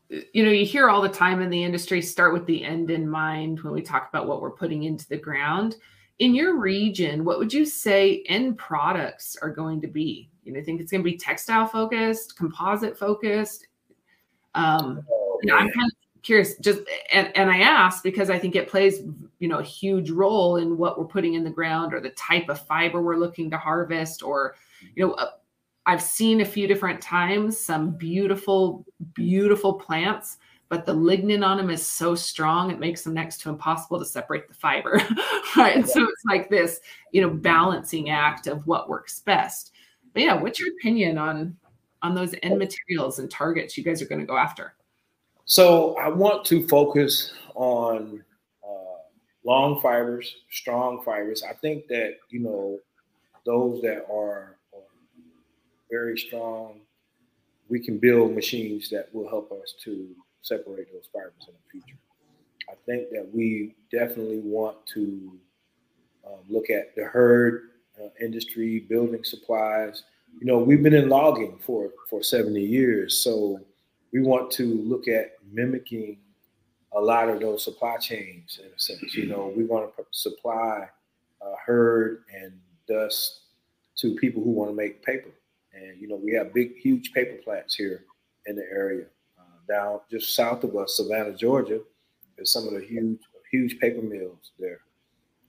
Speaker 2: you know, you hear all the time in the industry start with the end in mind when we talk about what we're putting into the ground. In your region, what would you say end products are going to be? You know, I think it's going to be textile focused, composite focused? Um, oh, you know, I'm kind of curious just and, and i ask because i think it plays you know a huge role in what we're putting in the ground or the type of fiber we're looking to harvest or you know uh, I've seen a few different times some beautiful, beautiful plants, but the lignin on them is so strong it makes them next to impossible to separate the fiber. right. And so it's like this, you know, balancing act of what works best. But yeah, what's your opinion on on those end materials and targets you guys are going to go after?
Speaker 3: So I want to focus on uh, long fibers, strong fibers. I think that you know those that are very strong. We can build machines that will help us to separate those fibers in the future. I think that we definitely want to um, look at the hurd uh, industry, building supplies. You know, we've been in logging for for 70 years, so we want to look at mimicking a lot of those supply chains in a sense. You know, we want to supply uh, hurd and dust to people who want to make paper. And you know, we have big, huge paper plants here in the area. Uh, down just south of us, Savannah, Georgia, there's some of the huge, huge paper mills there.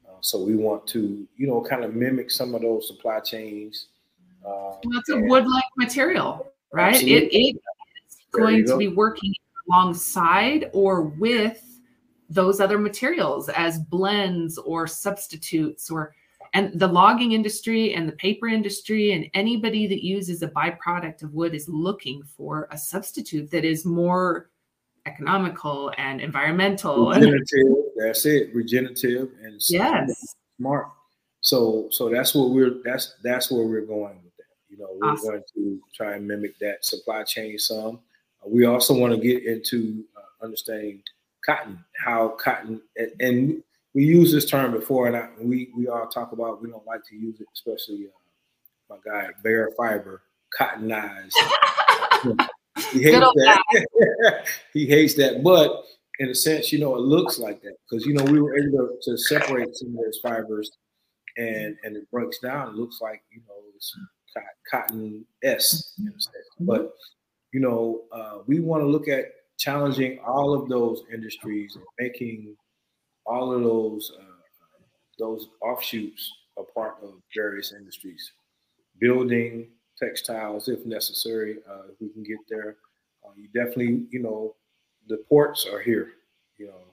Speaker 3: Uh, so we want to, you know, kind of mimic some of those supply chains.
Speaker 2: Uh, it's a wood-like material, right? It, it's going to be working alongside or with those other materials as blends or substitutes or and the logging industry and the paper industry and anybody that uses a byproduct of wood is looking for a substitute that is more economical and environmental.
Speaker 3: Regenerative, that's it. Regenerative and
Speaker 2: yes.
Speaker 3: smart. So so that's what we're that's that's where we're going with that. You know, we're awesome. going to try and mimic that supply chain some. Uh, we also want to get into uh, understanding cotton, how cotton and, and we use this term before, and I, we we all talk about we don't like to use it, especially uh, my guy Bear Fiber, cottonized. he hates that. he hates that, but in a sense, you know, it looks like that because you know we were able to, to separate some of those fibers, and and it breaks down. It looks like you know it's cotton s, mm-hmm. but you know uh, we want to look at challenging all of those industries and making all of those uh, those offshoots are part of various industries, building, textiles, if necessary. Uh, if we can get there, uh, you definitely, you know, the ports are here, you know.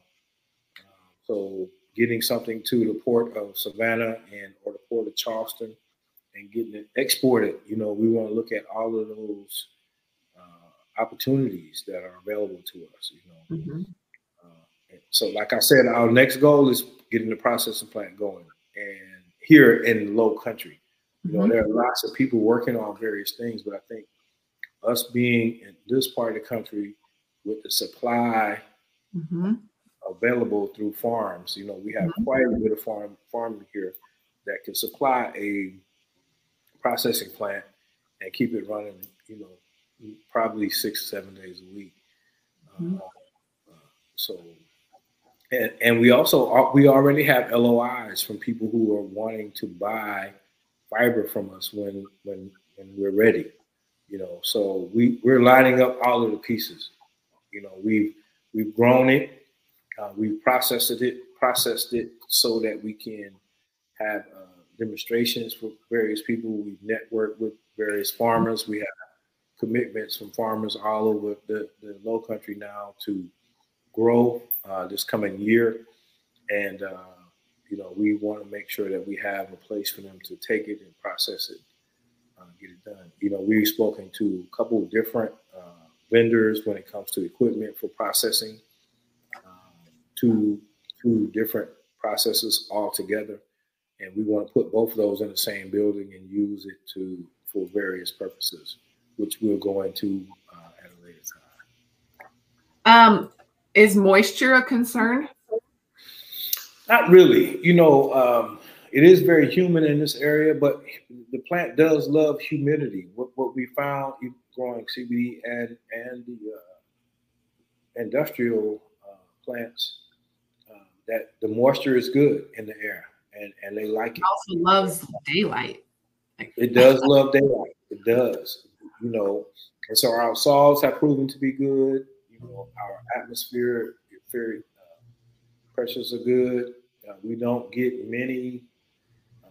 Speaker 3: Uh, so getting something to the port of Savannah and or the port of Charleston and getting it exported, you know, we want to look at all of those uh, opportunities that are available to us, you know. Mm-hmm. So, like I said, our next goal is getting the processing plant going, and here in low country, you know, mm-hmm. there are lots of people working on various things, but I think us being in this part of the country with the supply mm-hmm. available through farms, you know, we have mm-hmm. quite a bit of farm farming here that can supply a processing plant and keep it running, you know, probably six, seven days a week. Mm-hmm. Uh, so and, and we also we already have LOIs from people who are wanting to buy fiber from us when when when we're ready. You know, so we we're lining up all of the pieces. You know, we've we've grown it, uh, we've processed it, processed it so that we can have uh, demonstrations for various people. We've networked with various farmers. We have commitments from farmers all over the, the low country now to grow uh, this coming year. And, uh, you know, we want to make sure that we have a place for them to take it and process it, uh, get it done. You know, we've spoken to a couple of different uh, vendors when it comes to equipment for processing, um, two, two different processes all together. And we want to put both of those in the same building and use it to for various purposes, which we'll go into uh, at a later
Speaker 2: time. Um, is moisture a concern?
Speaker 3: Not really. You know, um, it is very humid in this area, but the plant does love humidity. What, what we found growing CBD and and the uh, industrial uh, plants uh, that the moisture is good in the air, and and they like it.
Speaker 2: it also loves daylight.
Speaker 3: It does love daylight. It does. You know, and so our salts have proven to be good. You know, our atmosphere, very uh, pressures are good. Uh, we don't get many uh,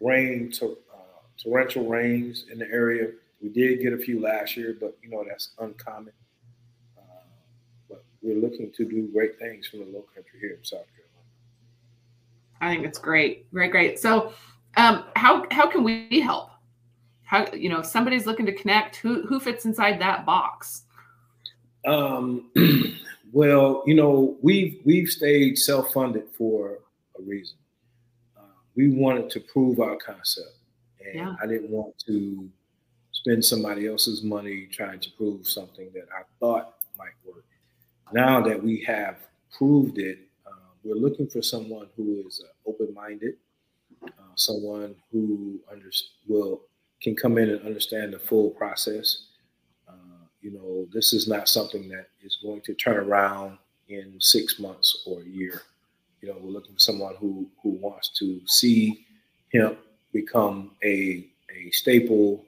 Speaker 3: rain to uh, torrential rains in the area. We did get a few last year, but you know that's uncommon. Uh, but we're looking to do great things from the Low Country here in South Carolina.
Speaker 2: I think it's great, great, great. So, um, how how can we help? How you know if somebody's looking to connect? Who who fits inside that box?
Speaker 3: Um, well, you know, we've we've stayed self-funded for a reason. Uh, we wanted to prove our concept, and yeah. I didn't want to spend somebody else's money trying to prove something that I thought might work. Now that we have proved it, uh, we're looking for someone who is uh, open-minded, uh, someone who under, will can come in and understand the full process you know, this is not something that is going to turn around in six months or a year. You know, we're looking for someone who who wants to see hemp become a a staple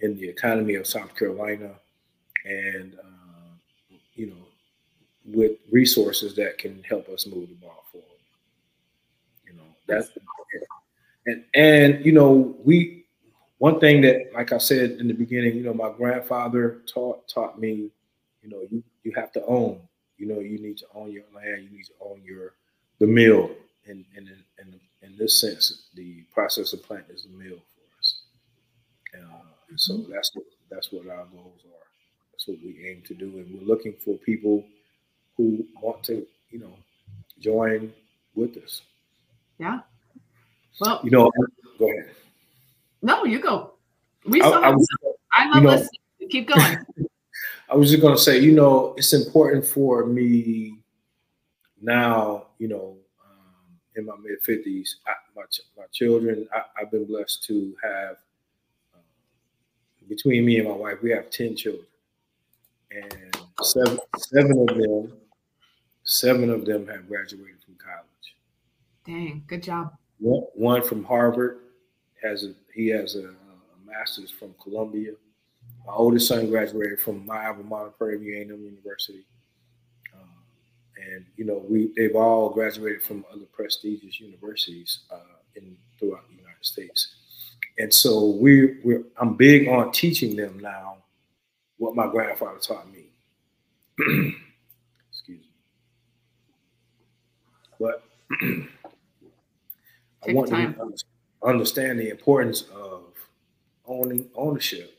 Speaker 3: in the economy of South Carolina, and uh, you know, with resources that can help us move the ball forward. You know, that's and and you know we one thing that, like I said in the beginning, you know, my grandfather taught taught me, you know, you you have to own. You know, you need to own your land. You need to own your the mill. And in, in, in, in this sense, the processing plant is the mill for us. Uh, so mm-hmm. that's what that's what our goals are. That's what we aim to do, and we're looking for people who want to, you know, join with us.
Speaker 2: Yeah. Well,
Speaker 3: you know, go ahead.
Speaker 2: No, you go. We saw. I, I, was, I love you know, listening. Keep going.
Speaker 3: I was just going to say, you know, it's important for me now, you know, um, in my mid 50s, my, my children, I, have been blessed to have, uh, between me and my wife, we have 10 children. And seven, seven of them, seven of them have graduated from college.
Speaker 2: Dang, good job.
Speaker 3: One, one from Harvard has a he has a, a master's from Columbia. My oldest son graduated from my alma mater, Prairie View A&M University. Um, and you know, we they've all graduated from other prestigious universities uh, in throughout the United States. And so we we're I'm big on teaching them now what my grandfather taught me. Excuse me. But I want time. to understand the importance of owning ownership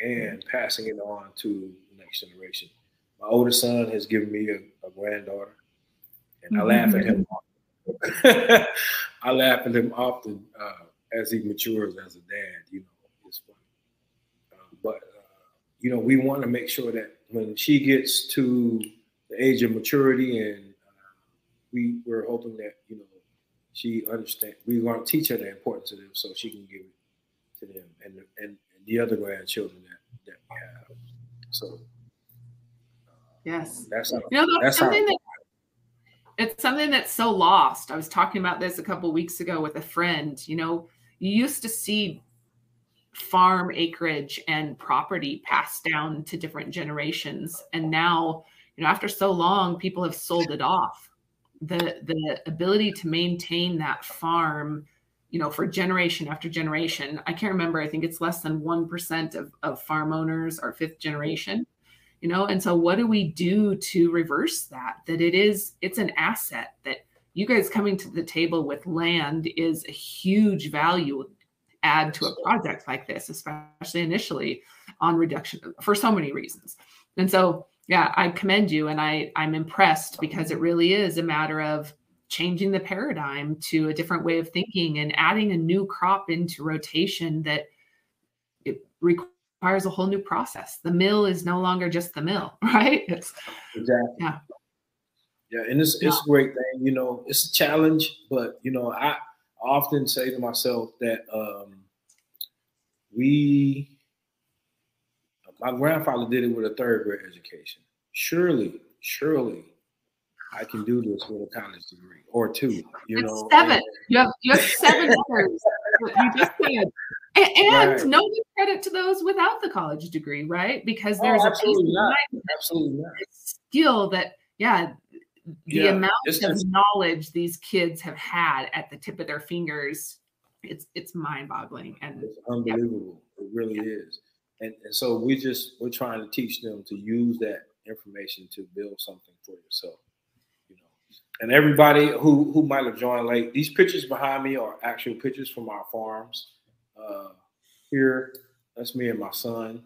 Speaker 3: and passing it on to the next generation. My oldest son has given me a, a granddaughter, and mm-hmm. I laugh at him. I laugh at him often uh, as he matures as a dad. You know, it's funny. Uh, but uh, you know, we want to make sure that when she gets to the age of maturity, and uh, we we're hoping that you know she understand. We want to teach her the importance of them so she can give it to them and and, and the other grandchildren that that we have. So uh,
Speaker 2: yes,
Speaker 3: that's how,
Speaker 2: you know that's, that's something how, that it's something that's so lost. I was talking about this a couple weeks ago with a friend. You know, you used to see farm acreage and property passed down to different generations, and now you know after so long, people have sold it off the the ability to maintain that farm you know, for generation after generation. I can't remember. I think it's less than 1% of, of farm owners are fifth generation, you know, and so what do we do to reverse that? That it is, it's an asset that you guys coming to the table with land is a huge value add to a project like this, especially initially on reduction for so many reasons. And so, yeah, I commend you and I, I'm impressed because it really is a matter of changing the paradigm to a different way of thinking and adding a new crop into rotation that it requires a whole new process. The mill is no longer just the mill, right? It's,
Speaker 3: exactly. Yeah. Yeah, and it's it's a great thing. You know, it's a challenge, but you know, I often say to myself that um, we, my grandfather did it with a third grade education. Surely, surely, I can do this with a college degree or two. You it's know,
Speaker 2: seven. And, you have you have seven others. you just said. And, and right. no credit to those without the college degree, right? Because oh, there's oh,
Speaker 3: a piece not. absolutely not.
Speaker 2: skill that, yeah, the yeah, amount of knowledge these kids have had at the tip of their fingers it's it's mind-boggling and
Speaker 3: it's unbelievable yeah. it really yeah. is and, and so we just we're trying to teach them to use that information to build something for yourself you know and everybody who who might have joined late these pictures behind me are actual pictures from our farms uh here that's me and my son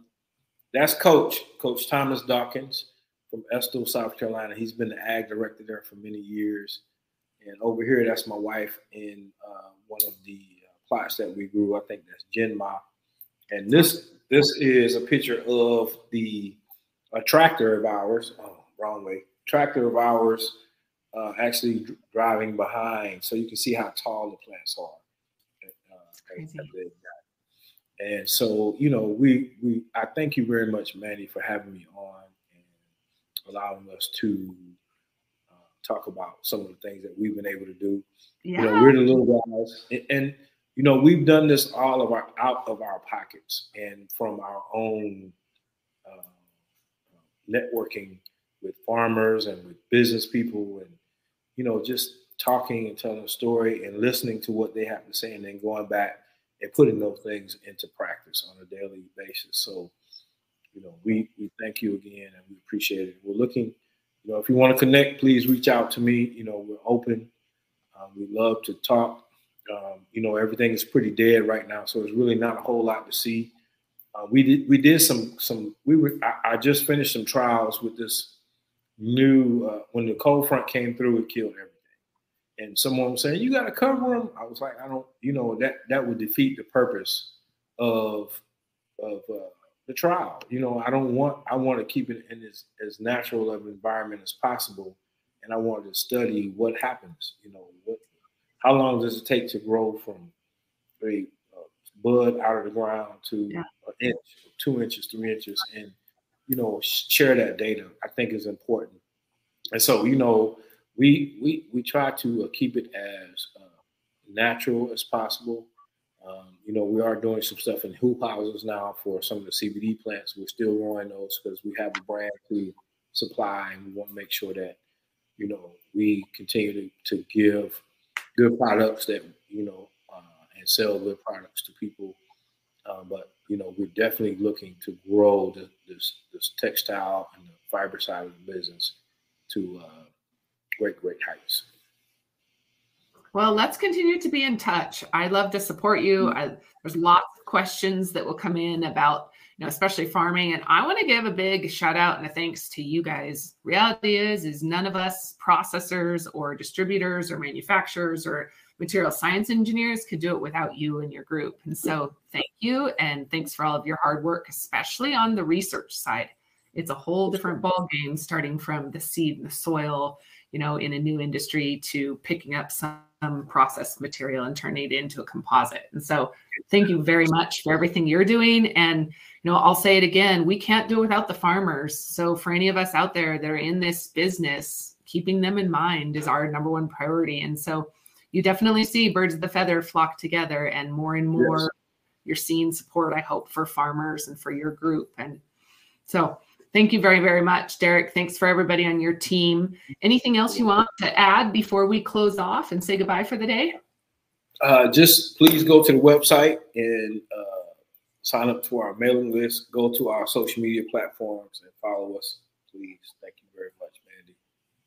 Speaker 3: that's coach coach thomas dawkins from Estill, South Carolina. He's been the ag director there for many years. And over here, that's my wife in uh, one of the uh, plots that we grew. I think that's Genma. And this this is a picture of the a tractor of ours. Oh, wrong way. Tractor of ours uh, actually driving behind, so you can see how tall the plants are. Uh, and so, you know, we we I thank you very much, Mandy, for having me on and allowing us to uh, talk about some of the things that we've been able to do. Yeah. You know, we're the little guys, and, and, you know, we've done this all of our out of our pockets and from our own uh, networking with farmers and with business people, and you know, just talking and telling a story and listening to what they have to say, and then going back and putting those things into practice on a daily basis. So you know, we we thank you again and we appreciate it. We're looking, you know, if you want to connect, please reach out to me. You know, we're open. Um, we love to talk. Um, you know, everything is pretty dead right now, so it's really not a whole lot to see. Uh, we did we did some some we were I, I just finished some trials with this new uh, when the cold front came through, it killed everything. And someone was saying, "You got to cover them." I was like, "I don't," you know, that that would defeat the purpose of of uh, the trial. You know, I don't want I want to keep it in as, as natural of an environment as possible. And I want to study what happens, you know, what how long does it take to grow from a uh, bud out of the ground to yeah. an inch, two inches, three inches, and you know, share that data. I think is important. And so, you know, we we we try to uh, keep it as uh, natural as possible. Um, you know, we are doing some stuff in hoop houses now for some of the CBD plants. We're still growing those because we have a brand to supply, and we want to make sure that you know we continue to, to give good products that you know uh, and sell good products to people. Uh, but you know, we're definitely looking to grow the, this this textile and the fiber side of the business to uh, great great heights.
Speaker 2: Well, let's continue to be in touch. I love to support you. Mm. I, there's lots of questions that will come in about, know, especially farming. And I want to give a big shout out and a thanks to you guys. Reality is, is none of us processors or distributors or manufacturers or material science engineers could do it without you and your group. And so thank you. And thanks for all of your hard work, especially on the research side. It's a whole different ball game starting from the seed and the soil, you know, in a new industry to picking up some processed material and turning it into a composite. And so thank you very much for everything you're doing. And, you know, I'll say it again, we can't do it without the farmers. So for any of us out there that are in this business, keeping them in mind is our number one priority. And so you definitely see birds of the feather flock together and more and more yes. you're seeing support, I hope, for farmers and for your group. And so Thank you very, very much, Derek. Thanks for everybody on your team. Anything else you want to add before we close off and say goodbye for the day?
Speaker 3: Uh, just please go to the website and uh, sign up to our mailing list. Go to our social media platforms and follow us, please. Thank you very much, Mandy.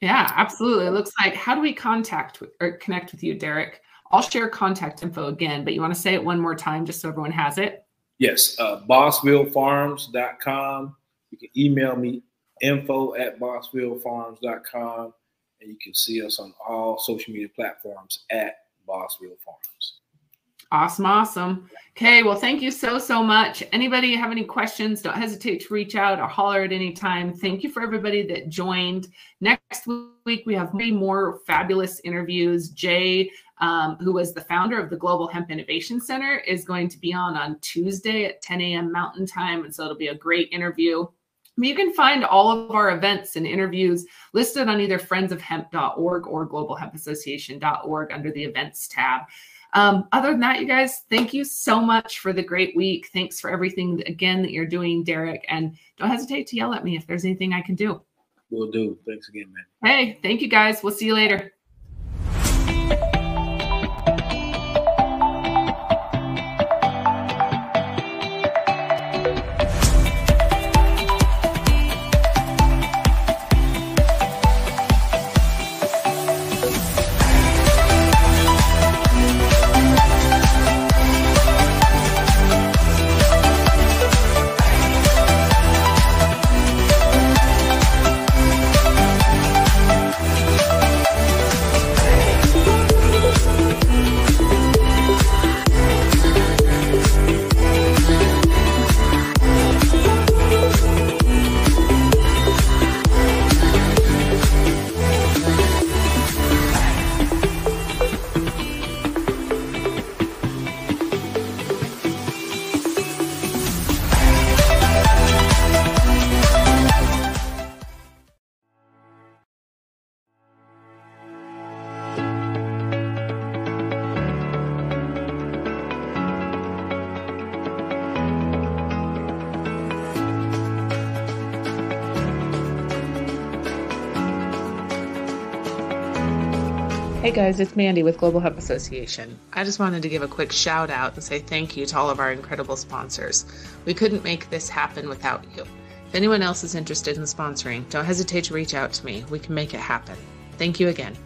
Speaker 2: Yeah, absolutely. It looks like how do we contact or connect with you, Derek? I'll share contact info again, but you want to say it one more time just so everyone has it?
Speaker 3: Yes, uh, bossvillefarms.com. You can email me info at bossvillefarms.com and you can see us on all social media platforms at Bossville Farms.
Speaker 2: Awesome, awesome. Okay, well, thank you so, so much. Anybody have any questions, don't hesitate to reach out or holler at any time. Thank you for everybody that joined. Next week, we have many more fabulous interviews. Jay, um, who was the founder of the Global Hemp Innovation Center, is going to be on on Tuesday at 10 a.m. Mountain Time. And so it'll be a great interview. You can find all of our events and interviews listed on either friendsofhemp.org or globalhempassociation.org under the events tab. Um, other than that, you guys, thank you so much for the great week. Thanks for everything again that you're doing, Derek. And don't hesitate to yell at me if there's anything I can do.
Speaker 3: We'll do. Thanks again, man.
Speaker 2: Hey, thank you guys. We'll see you later. Guys, it's Mandy with Global Hemp Association. I just wanted to give a quick shout out and say thank you to all of our incredible sponsors. We couldn't make this happen without you. If anyone else is interested in sponsoring, don't hesitate to reach out to me. We can make it happen. Thank you again.